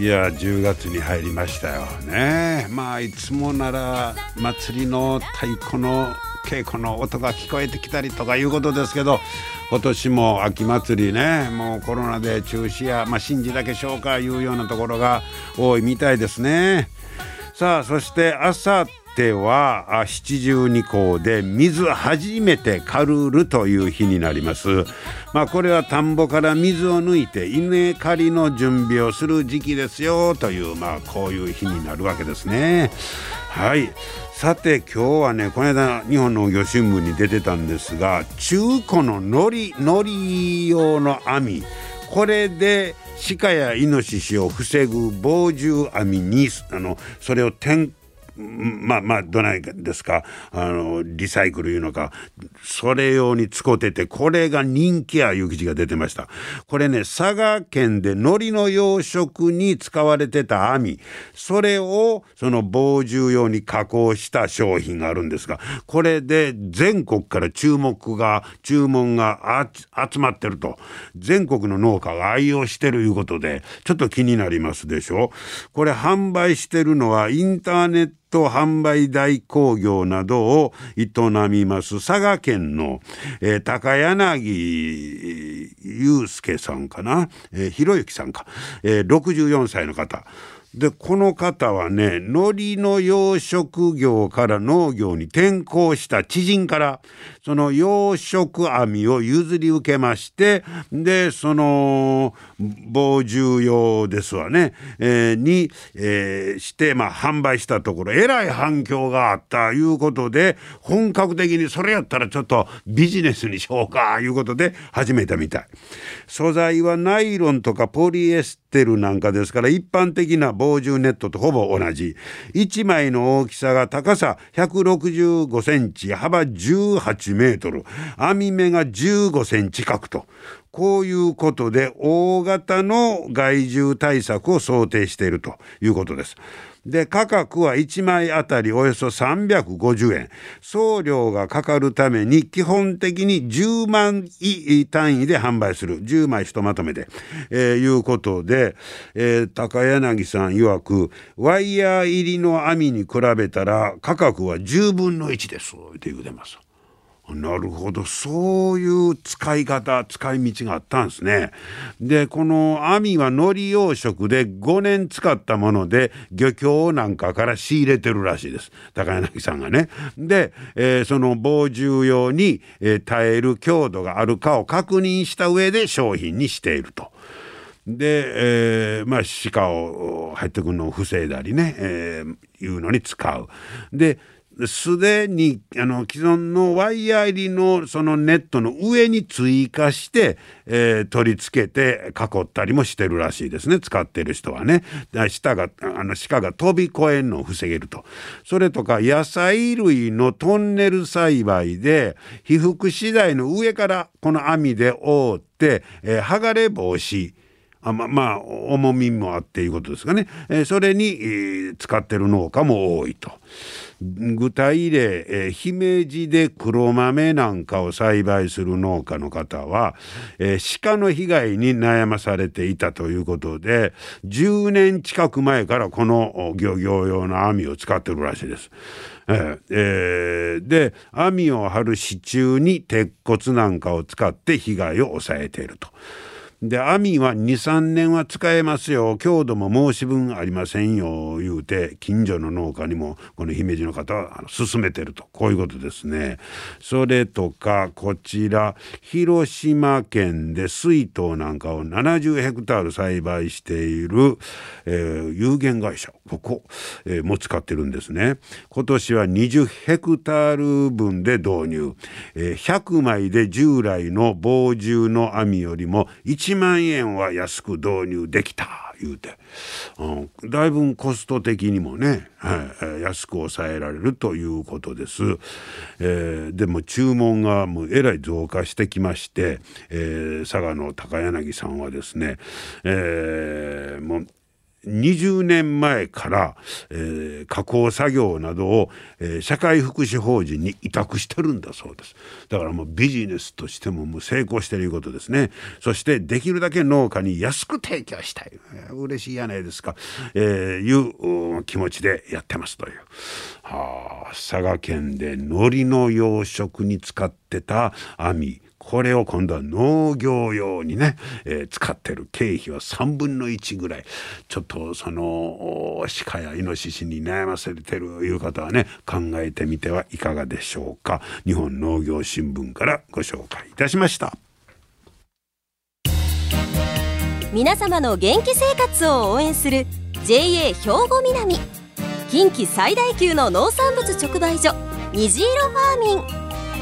いや10月に入りましたよね。まあいつもなら祭りの太鼓の稽古の音が聞こえてきたりとかいうことですけど今年も秋祭りねもうコロナで中止や、まあ、神事だけしょうかいうようなところが多いみたいですね。さあそして朝ては七十二校で水初めてカルるという日になります。まあこれは田んぼから水を抜いて稲刈りの準備をする時期ですよというまあこういう日になるわけですね。はい。さて今日はねこの間日本農業新聞に出てたんですが中古ののりのり用の網これで鹿やイノシシを防ぐ防獣網にあのそれを転まあまあどないですか？あのリサイクルいうのか。それ用に使っててこれが人気やいう記事が出てました。これね佐賀県で海苔の養殖に使われてた網。それをその防獣用に加工した商品があるんですがこれで全国から注目が注文が集まってると。全国の農家が愛用してるいうことでちょっと気になりますでしょ？これ販売してるのはインターネットト販売代行業などを営みます佐賀県の、えー、高柳祐介さんかな、えー、ひろゆきさんか、えー、64歳の方。でこの方はね海苔の養殖業から農業に転向した知人からその養殖網を譲り受けましてでその防獣用ですわね、えー、に、えー、してまあ販売したところえらい反響があったいうことで本格的にそれやったらちょっとビジネスにしようかいうことで始めたみたい。素材はナイロンとかポリエステルなんかですから一般的な防獣ネットとほぼ同じ1枚の大きさが高さ165センチ幅18メートル網目が15センチ角とこういうことで大型の害獣対策を想定しているということです。で価格は1枚あたりおよそ350円。送料がかかるために基本的に10万単位で販売する。10枚ひとまとめで、えー、いうことで、えー、高柳さん曰くワイヤー入りの網に比べたら価格は10分の1です。って言うてます。なるほどそういう使い方使い道があったんですね。でこの網は海苔養殖で5年使ったもので漁協なんかから仕入れてるらしいです高柳さんがね。で、えー、その防獣用に、えー、耐える強度があるかを確認した上で商品にしていると。で、えー、まあ鹿を入ってくるのを防いだりね、えー、いうのに使う。ですでにあの既存のワイヤー入りのそのネットの上に追加して、えー、取り付けて囲ったりもしてるらしいですね。使ってる人はね。下があの鹿が飛び越えんのを防げると。それとか野菜類のトンネル栽培で被覆資材の上からこの網で覆って、えー、剥がれ防止。あままあ重みもあっていうことですかね、えー、それに、えー、使ってる農家も多いと。具体例、えー、姫路で黒豆なんかを栽培する農家の方は、えー、鹿の被害に悩まされていたということで10年近く前からこの漁業用の網を使ってるらしいです。えー、で網を張る支柱に鉄骨なんかを使って被害を抑えていると。で網は23年は使えますよ。強度も申し分ありませんよ。言うて近所の農家にもこの姫路の方は勧めてると。こういうことですね。それとかこちら広島県で水筒なんかを70ヘクタール栽培している、えー、有限会社。ここ、えー、も使ってるんですね。今年は20ヘクタール分で導入、えー、100枚で従来の防獣の網よりも1 1万円は安く導入できた言うて、うん、だいぶコスト的にもね、はい、安く抑えられるということです、えー、でも注文がもうえらい増加してきまして、えー、佐賀の高柳さんはですね、えー、もう20年前から、えー、加工作業などを、えー、社会福祉法人に委託してるんだそうです。だからもうビジネスとしてももう成功してるいうことですね。そしてできるだけ農家に安く提供したい、えー、嬉しいやないですか、えー、いう気持ちでやってますという、はあ、佐賀県で海苔の養殖に使ってた網。これを今度は農業用にね、えー、使ってる経費は3分の1ぐらい。ちょっとその鹿やイノシシに悩ませてるいう方はね考えてみてはいかがでしょうか。日本農業新聞からご紹介いたしました。皆様の元気生活を応援する JA 兵庫南。近畿最大級の農産物直売所虹色ファーミン。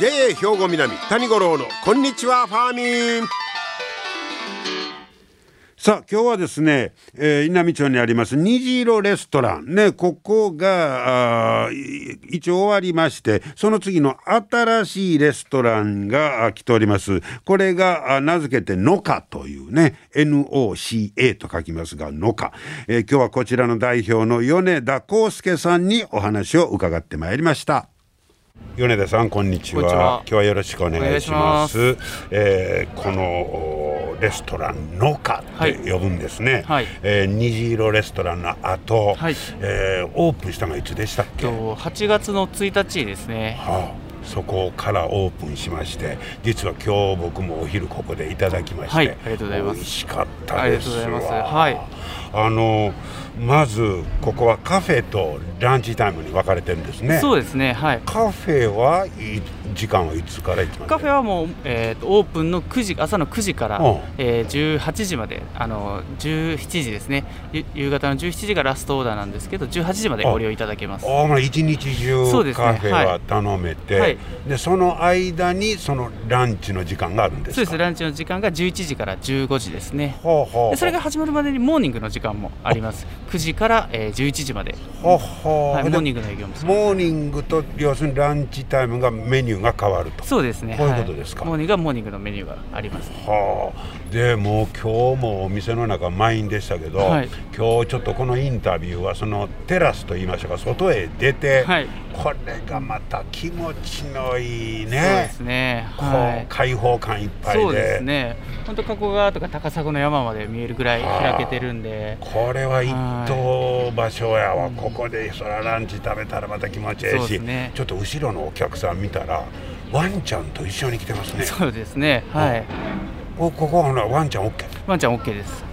JA 兵庫南谷五郎のこんにちはファーミン。さあ今日はですね、えー、稲美町にあります虹色レストラン。ねここが一応終わりましてその次の新しいレストランが来ております。これが名付けてノカというね NOCA と書きますがノカ、えー、今日はこちらの代表の米田康介さんにお話を伺ってまいりました。米田さんこんにちは。今日はよろしくお願いします。しえー、このレストラン農家って呼ぶんですね、はい、えー、虹色レストランの後、はい、えー、オープンしたのはいつでしたっけ？8月の1日ですね、はあそこからオープンしまして実は今日僕もお昼ここでいただきまして、はい、ありがとうございます。美味しかったです。はいあのまずここはカフェとランチタイムに分かれてるんですね。そうですねはい。カフェはい時間はいつからカフェはもう、えーと、オープンの9時朝の9時から、うん、えー、18時まであの17時ですね。夕方の17時がラストオーダーなんですけど18時までご利用いただけます。ああまあ一日中カフェは頼めて、ねはい、でその間にそのランチの時間があるんですそうです。ランチの時間が11時から15時ですね。ほうほうほう。でそれが始まるまでにモーニングの時間もあります。9時から、えー、11時まで。ほうほう、はい、モーニングの営業もモーニングと要するにランチタイムがメニューが変わると。そうですね。こういうことですか、はい、モーニングはモーニングのメニューがあります、はあでもう今日もお店の中満員でしたけど、はい、今日ちょっとこのインタビューはそのテラスといいましょうか外へ出て、はい、これがまた気持ちのいいね。そうですね、はい、開放感いっぱいで。そうですね。本当加古川とか高砂の山まで見えるぐらい開けてるんで。これは一等場所やわ、ここでそらランチ食べたらまた気持ちいいし、ね、ちょっと後ろのお客さん見たらワンちゃんと一緒に来てますね。そうですね。はいここはワンちゃん OK ワンちゃん OK です。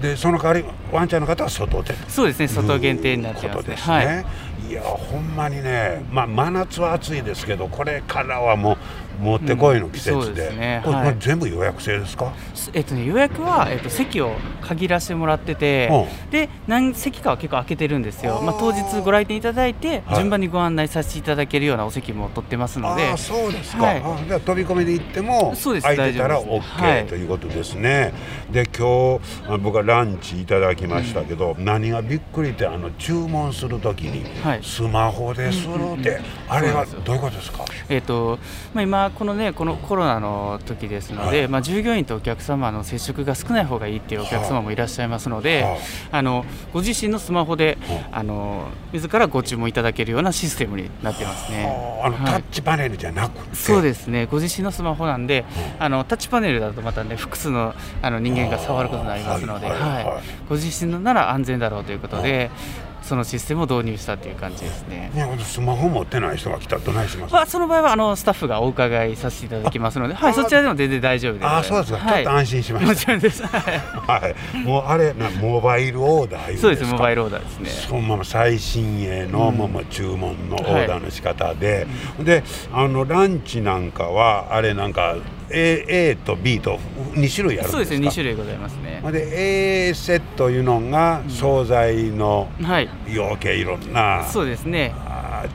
でその代わりワンちゃんの方は外で。そうですね外限定になってますね。すね、はい、いやほんまにねまあ真夏は暑いですけどこれからはもうもってこいの季節で。うんでね、これ、はい、全部予約制ですか、えっとね、予約は、えっと、席を限らせてもらってて、うん、で何席かは結構空けてるんですよ、まあ、当日ご来店いただいて、順番にご案内させていただけるようなお席も取ってますので。あそうですか、はい、じゃあ飛び込みで行っても空いてたら OK、はい、ということですね。で今日僕はランチいただきましたけど、うん、何がびっくりってあの注文するときにスマホでするって、あれはどういうことですか？えっ、とまあ、今このねこのコロナの時ですので、はい、まあ、従業員とお客様の接触が少ない方がいいっていうお客様もいらっしゃいますので、はあ、あのご自身のスマホで、はあ、あの自らご注文いただけるようなシステムになってますね。あの、タッチパネルじゃなくそうですね。ご自身のスマホなんで、あのタッチパネルだとまたね複数のあの人間が触ることになりますので、はい。ご自身のなら安全だろうということで。そのシステムを導入したという感じですね。ねスマホ持ってない人が来たらどないしますまあ、その場合はあのスタッフがお伺いさせていただきますので、はい、そちらでも全然大丈夫です。あそうですか、はい、ちょっと安心しまもしちろんです。はい。もうあれなモバイルオーダーそうです、かモバイルオーダーですね。そのまま最新鋭の、うん。もうもう注文のオーダーの仕方で、であのランチなんかはあれなんか A, A と B と2種類あるんですか？そうですね、2種類ございますね。で A セットいうのが惣菜のはい、養鶏いろんな、そうですね。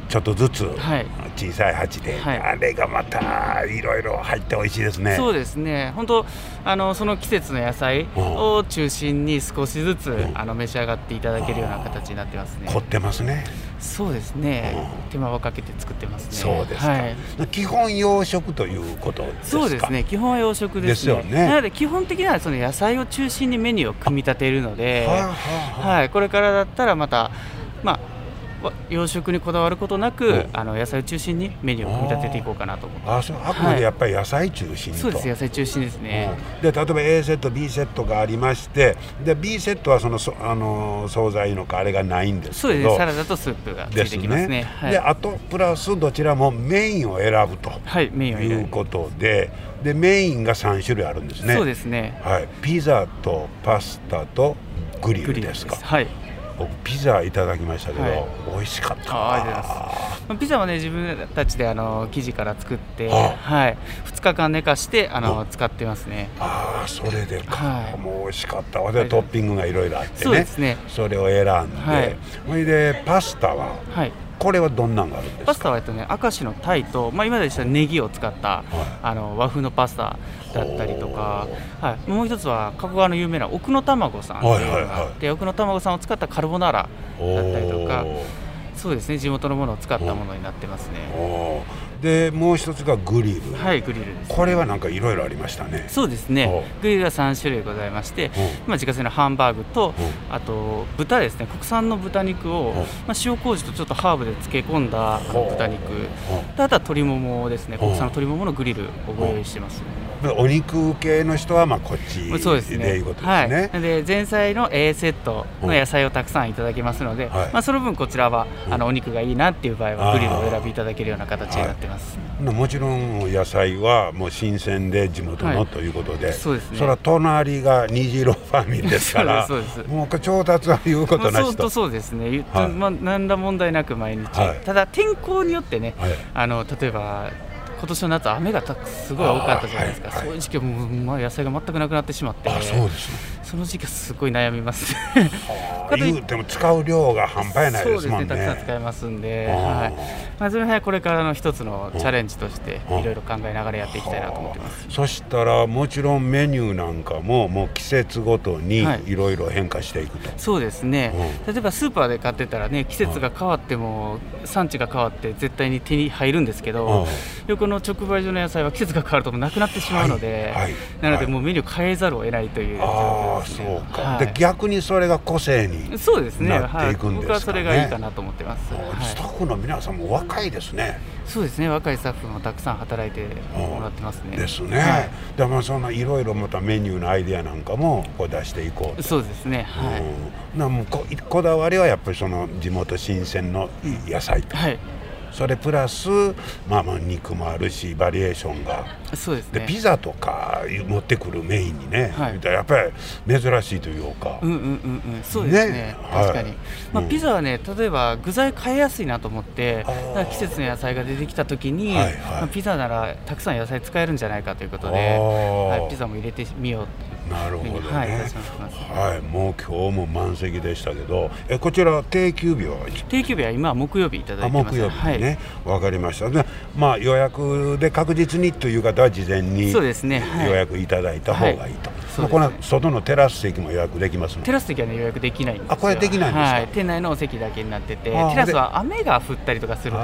ちょっとずつ。はい小さい鉢で、はいあれがまたいろいろ入って美味しいですね。そうですね、本当あの、その季節の野菜を中心に少しずつ、んあの召し上がっていただけるような形になってますね。凝ってますね。そうですね、う手間をかけて作ってますね。そうですか、はい基本養殖ということですか？そうですね、基本は洋食ですね。よねなので基本的にはその野菜を中心にメニューを組み立てるので、はあはあはい、これからだったらまたまあわ洋食にこだわることなく、うんあの野菜を中心にメニューを組み立てていこうかなと思って。あそうあくまでやっぱり野菜中心と。そうです、野菜中心ですね。うんで例えば A セット B セットがありましてで B セットはそのそあの惣菜のかあれがないんですけどそうですね、サラダとスープがついてきますね。はいであとプラスどちらもメインを選ぶとはい、メインいう。ことででメインが3種類あるんですねそうですね。はい、ピザとパスタとグリルですかはい。僕ピザいただきましたけど、はい。美味しかった。まあピザはね自分たちであの生地から作って、あはい、2日間寝かしてあの使ってますね。ああそれでか、はい。もう美味しかった。わでトッピングがいろいろあってね。ね。それを選んで、はい。それでパスタは？はい。これはどんなんがあるんですか？パスタはえっとね明石のタイと、まあ、今でしたらネギを使った、あの和風のパスタだったりとか、はい、もう一つは加古川の有名な奥の卵さんっていうのがあって、はいはいは奥の卵さんを使ったカルボナーラだったりとかそうですね。地元のものを使ったものになってますね。でもう一つがグリル、はいグリルです。これはなんかいろいろありましたね。そうですおねグリルは3種類ございまして、まあ、自家製のハンバーグと、あと豚ですね。国産の豚肉を、まあ、塩麹とちょっとハーブで漬け込んだ豚肉。であとは鶏ももですね。国産の鶏もものグリルをご用意してます、でお肉系の人はまあこっちそうですね。でいうことですはい。ね、で前菜の A セットの野菜をたくさんいただけますので、はい。まあその分こちらは、あのお肉がいいなっていう場合はグリルをお選びいただけるような形になってます。もちろん野菜はもう新鮮で地元のはい。ということで、そうですね。それは隣が虹色ファミリーですから そうですもう調達は言うことまあなしと、そうとそうですね。はい。まあ何ら問題なく毎日。はい。ただ天候によってね、はい。あの例えば。今年の夏雨がたくすごい多かったじゃないですか、そうい。う時期はもう、まあ、野菜が全くなくなってしまって。あそうですねその時期はすごい悩みます。はあかとても使う量が半端やないですもんね。そうですねたくさん使えますんで、はい。まあ、その辺はこれからの一つのチャレンジとしてうん。いろいろ考えながらやっていきたいなと思ってます。そしたらもちろんメニューなんかももう季節ごとにはい。いろいろ変化していくと、そうですね、う例えばスーパーで買ってたらね季節が変わっても産地が変わって絶対に手に入るんですけど、うん。横の直売所の野菜は季節が変わるともうなくなってしまうので、はい。はい。なのでもうメニュー変えざるを得ないという状ああそうか、はい。で逆にそれが個性にそうですね、なっていくんですかね。はい、僕はそれがいいかなと思ってます、スタはい、ッフの皆さんも若いですね。そうですね。若いスタッフもたくさん働いてもらってますね。ですね。はい。でまあそんないろいろまたメニューのアイデアなんかもこう出していこうと。そうですね。はい、うんなもうここだわりはやっぱりその地元新鮮の野菜と、はいそれプラスまあまあ肉もあるしバリエーションが。そうですね。でピザとか持ってくるメインにね、はい。やっぱり珍しいというか、うんうんうんうん。そうですね。ね。確かに、はい。まあ、うん。ピザはね例えば具材変えやすいなと思って季節の野菜が出てきた時に、はいはい。まあ、ピザならたくさん野菜使えるんじゃないかということで、はい、ピザも入れてみようなるほどね。はいもう今日も満席でしたけど、えこちら定休日は？定休日は今は木曜日いただあいてます。木曜日にね。はい、わ、かりました。でまあ予約で確実にという方は事前にそうですね。はい。予約いただいた方がいいと、はい。まあこの外のテラス席も予約できますのテラス席は、ね、予約できないんですよ。あこれできないんですか？はい、店内のお席だけになっててテラスは雨が降ったりとかすると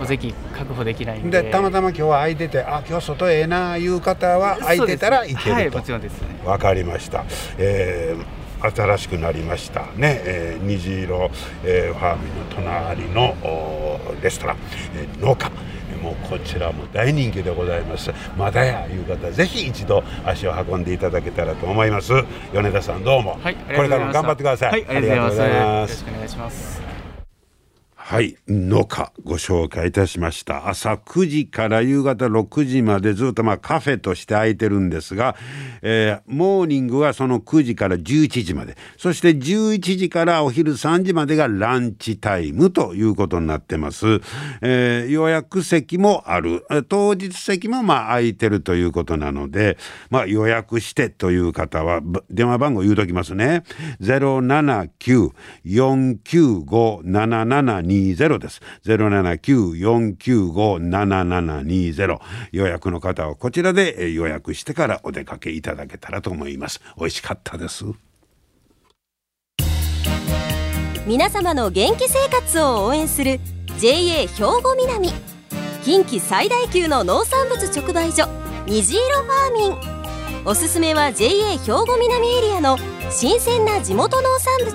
お席確保できないんで。でたまたま今日は空いててあ今日外ええないう方は空いてたら行けはいると、もちろんです。ねわかりました、えー新しくなりました。ね、えー、虹色、えー、ファーミンの隣のレストラン、えー、農家。もうこちらも大人気でございます。まだやいう方ぜひ一度足を運んでいただけたらと思います。米田さんどうも、はい、これからも頑張ってください、はい、ありがとうございます。よろしくお願いしますはい、農家ご紹介いたしました。朝9時から夕方6時までずっとまあカフェとして開いてるんですが、えー、モーニングはその9時から11時まで、そして11時からお昼3時までがランチタイムということになってます。えー、予約席もある。当日席もまあ空いてるということなので、まあ予約してという方は電話番号言うときますね。079-495-77 7720です。079-495-7720予約の方はこちらで予約してからお出かけいただけたらと思います。美味しかったです。皆様の元気生活を応援する JA 兵庫南近畿最大級の農産物直売所虹色ファーミンおすすめは JA 兵庫南エリアの新鮮な地元農産物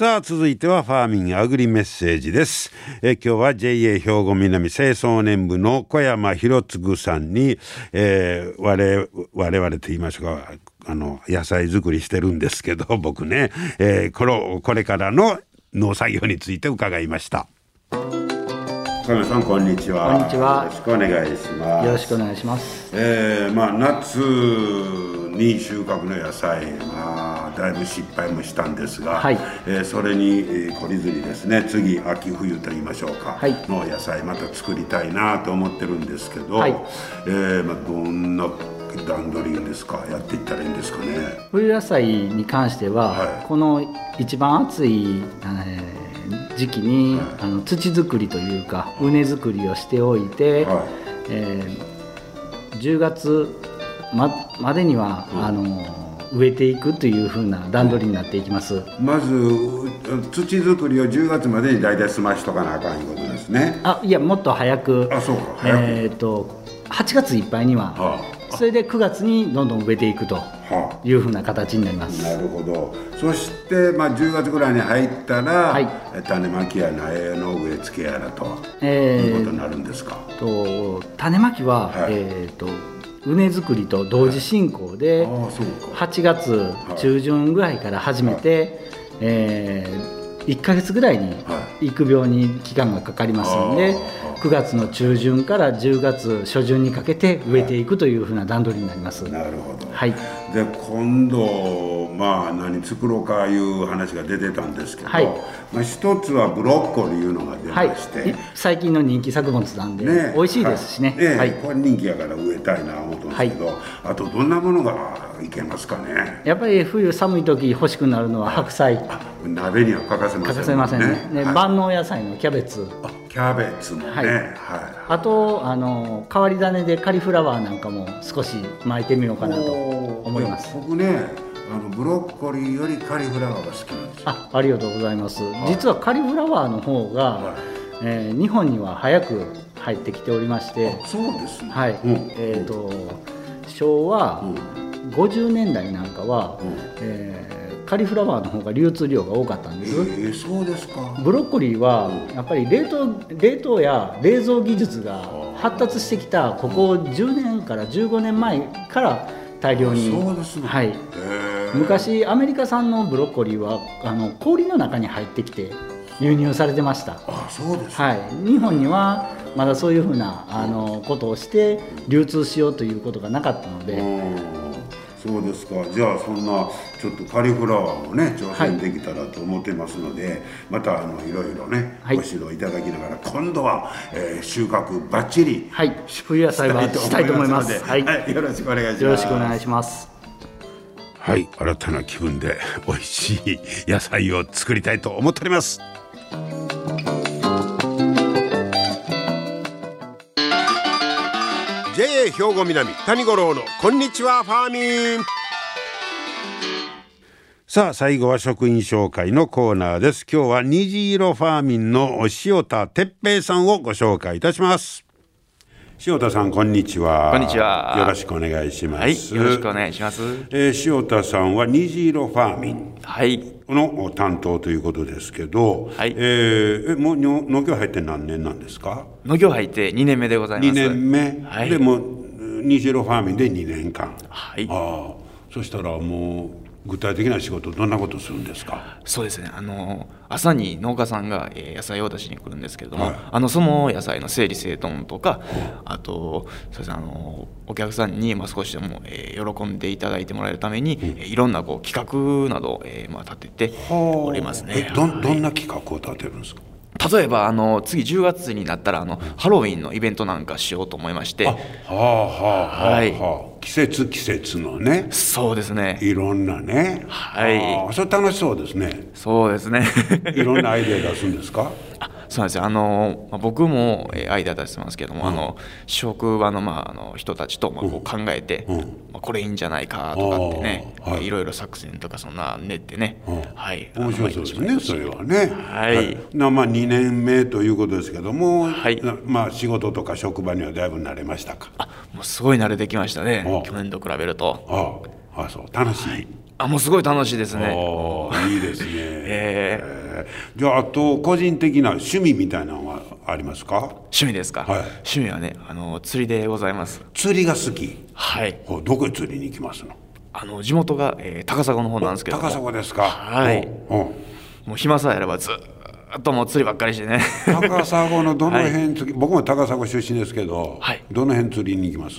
さあ続いてはファーミングアグリメッセージです。え今日は JA 兵庫南清掃年部の小山博次さんに、えー、我我々と言いましょうかあの野菜作りしてるんですけど 僕ね、えー、このこれからの農作業について伺いました。小山さんこんにちは。こんにちは。よろしくお願いします。よろしくお願いします。えー、まあ夏に収穫の野菜まあだいぶ失敗もしたんですが、はい、えー、それに、えー、懲りずにですね次秋冬と言いましょうか、はい、の野菜また作りたいなと思ってるんですけど、はい、えー、まあ、どんな段取りですか？やっていったらいいんですかね？冬野菜に関しては、はい、この一番暑い、えー、時期に、はい、あの土作りというか畝作りをしておいて、はい、えー、10月ままでには、うん、あの植えていくというふうな段取りになっていきます、まず土作りを10月までに大体済ましとかなあかんいうことですね。あいやもっと早く。あそうか。えっ、ー、と8月いっぱいには、はあ、それで9月にどんどん植えていくというふうな形になります、はあ、なるほど。そして、まあ、10月ぐらいに入ったら、はい、種まきや苗の植え付けやらと、えー、いうことになるんですか？と種まきは、はい、えっ、ー、と畝作りと同時進行で8月中旬ぐらいから始めて、えー、1か月ぐらいに育苗に期間がかかりますので9月の中旬から10月初旬にかけて植えていくというふうな段取りになります。なるほど、はい、で今度まあ何作ろうかいう話が出てたんですけど、はい、まあ、一つはブロッコリーいうのが出まして、はい、最近の人気作物なんで、ね、美味しいですしね、はい、はい、これ人気やから植えたいな思うんですけど、あとどんなものがいけますかね。やっぱり冬寒い時欲しくなるのは白菜鍋には欠かせませんね欠かせませんねね、万能野菜のキャベツキャベツもね、はい、はい、あとあの変わり種でカリフラワーなんかも少し巻いてみようかなと思います。僕ねあのブロッコリーよりカリフラワーが好きなんですあありがとうございます、実はカリフラワーの方が、はい、えー、日本には早く入ってきておりまして。そうですね。はい、うん、えっ、ー、と昭和50年代なんかは、うん、えーカリフラワーの方が流通量が多かったんです、えー、そうですか。ブロッコリーはやっぱり冷凍冷凍や冷蔵技術が発達してきたここ10年から15年前から大量にそうですね、はい、昔アメリカ産のブロッコリーはあの氷の中に入ってきて輸入されてました。あそうです、はい、日本にはまだそういうふうなあのことをして流通しようということがなかったので。そうですか。じゃあそんなちょっとカリフラワーもね挑戦できたらと思ってますので、またあのいろいろね、はい。ご指導いただきながら今度は、えー収穫バッチリはい。冬野菜はしたいと思いますのではい、はい。よろしくお願いします。よろしくお願いします。はい。新たな気分で美味しい野菜を作りたいと思っております JA 兵庫南谷五郎のこんにちはファーミンさあ最後は職員紹介のコーナーです今日は虹色ファーミンの塩田哲平さんをご紹介いたします塩田さんこんにちはこんにちはよろしくお願いしますはい、よろしくお願いします。えー塩田さんは虹色ファーミンはい、の担当ということですけど、はい。えーえもう農農業入って何年なんですか？農業入って2年目でございます。2年目、はい。でもう虹色ファーミンで2年間。はい。ああそしたらもう具体的な仕事どんなことするんですか？そうですね。あの朝に農家さんが、えー野菜を出しに来るんですけれども、はい。あのその野菜の整理整頓とか、あとそうですねあのお客さんにまあ少しでも、えー喜んでいただいてもらえるために、えーいろんなこう企画などを、えーまあ立てておりますね。えどどんな企画を立てるんですか？例えばあの次10月になったらあのハロウィンのイベントなんかしようと思いまして、あはあはあはあ、はい。はあ。季節季節のね。そうですね。いろんなね。はい。ああそれ楽しそうですね。そうですね。いろんなアイデア出すんですか？あそうなんですよ。あの、まあ、僕も、えーアイデア出してますけども、あの職場の,、まあ、あの人たちと、まあ、こう考えて、うん。まあ、これいいんじゃないかとかってね、はいい、ろいろ作戦とかそんな練ってね、うん。はい面白そうですね、それはね。はい。なまあ2年目ということですけども、はい。なまあ仕事とか職場にはだいぶ慣れましたか？あもうすごい慣れてきましたねあ去年と比べると。ああ、あそう。楽しい。あもうすごい楽しいですね。いいですね。えーえーじゃああと個人的な趣味みたいなのはありますか？趣味ですか、はい。趣味はねあの釣りでございます。釣りが好き？はい。ほどこへ釣りに行きますの？あの地元が、えー高砂の方なんですけど。も高砂ですか？はい。もう暇さえあればずーっともう釣りばっかりしてね。高砂のどの辺釣り、僕も高砂出身ですけど、はい。どの辺釣りに行きます？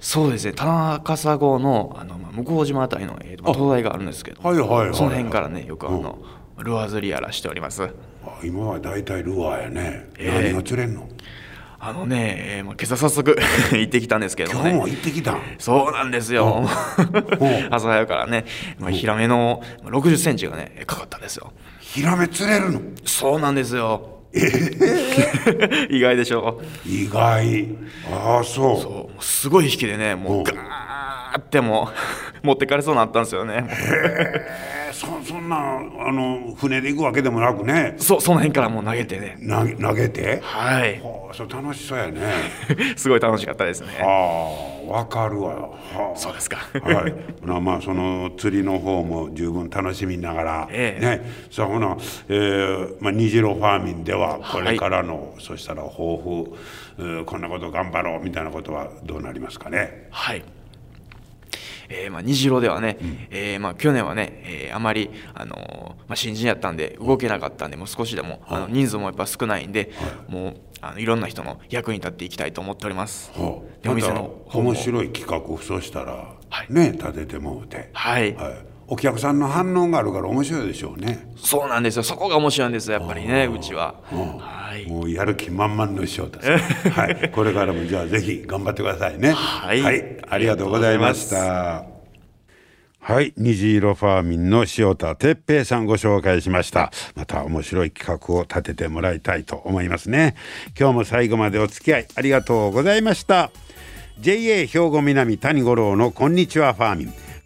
そうですね。高砂のあの、まあ、向島あたりの、えーと灯台があるんですけど、はいはいはいはい。その辺からねよくあの、ルアー釣りやらしております。あ今は大体ルアーやね。ええ。何が釣れんの？あのね、えーまあ、今朝早速 行ってきたんですけどもね。今日も行ってきたん？そうなんですよ。うん。朝早くからね、まあ、ヒラメの6 0ンチがねかかったんですよ。ヒラメ釣れるの？そうなんですよ。意外でしょ？意外。ああそう。そう。すごい引きでねもうガーってもう持ってかれそうになったんですよね。え。ーそそんなあの船で行くわけでもなくね。そうその辺からもう投げてね。投げて？はい。はあそれ楽しそうやね。すごい楽しかったですね。ああわかるわ、はあ、そうですか。はい、なまあその釣りの方も十分楽しみながら、ええ。ね。さあほな、えーまあ、虹色ファーミンではこれからの、そしたら抱負、えーこんなこと頑張ろうみたいなことはどうなりますかね？はい。えーまあ、虹色ではね、えーまあ、去年はね、えーあまり、あのーまあ、新人やったんで動けなかったんでもう少しでも、あの人数もやっぱ少ないんで、もうあのいろんな人の役に立っていきたいと思っております。はあでお店まの面白い企画そうしたら、はい。ね立ててもうて、はい、お客さんの反応があるから面白いでしょうね、そうなんですよ。そこが面白いんですよやっぱりねうちは。はい。もうやる気満々の師匠です、はい、これからもじゃあぜひ頑張ってくださいね。はい。ありがとうございましたはい。虹色ファーミンの塩田哲平さんご紹介しました。また面白い企画を立ててもらいたいと思いますね。今日も最後までお付き合いありがとうございました。JA 兵庫南谷五郎のこんにちはファーミン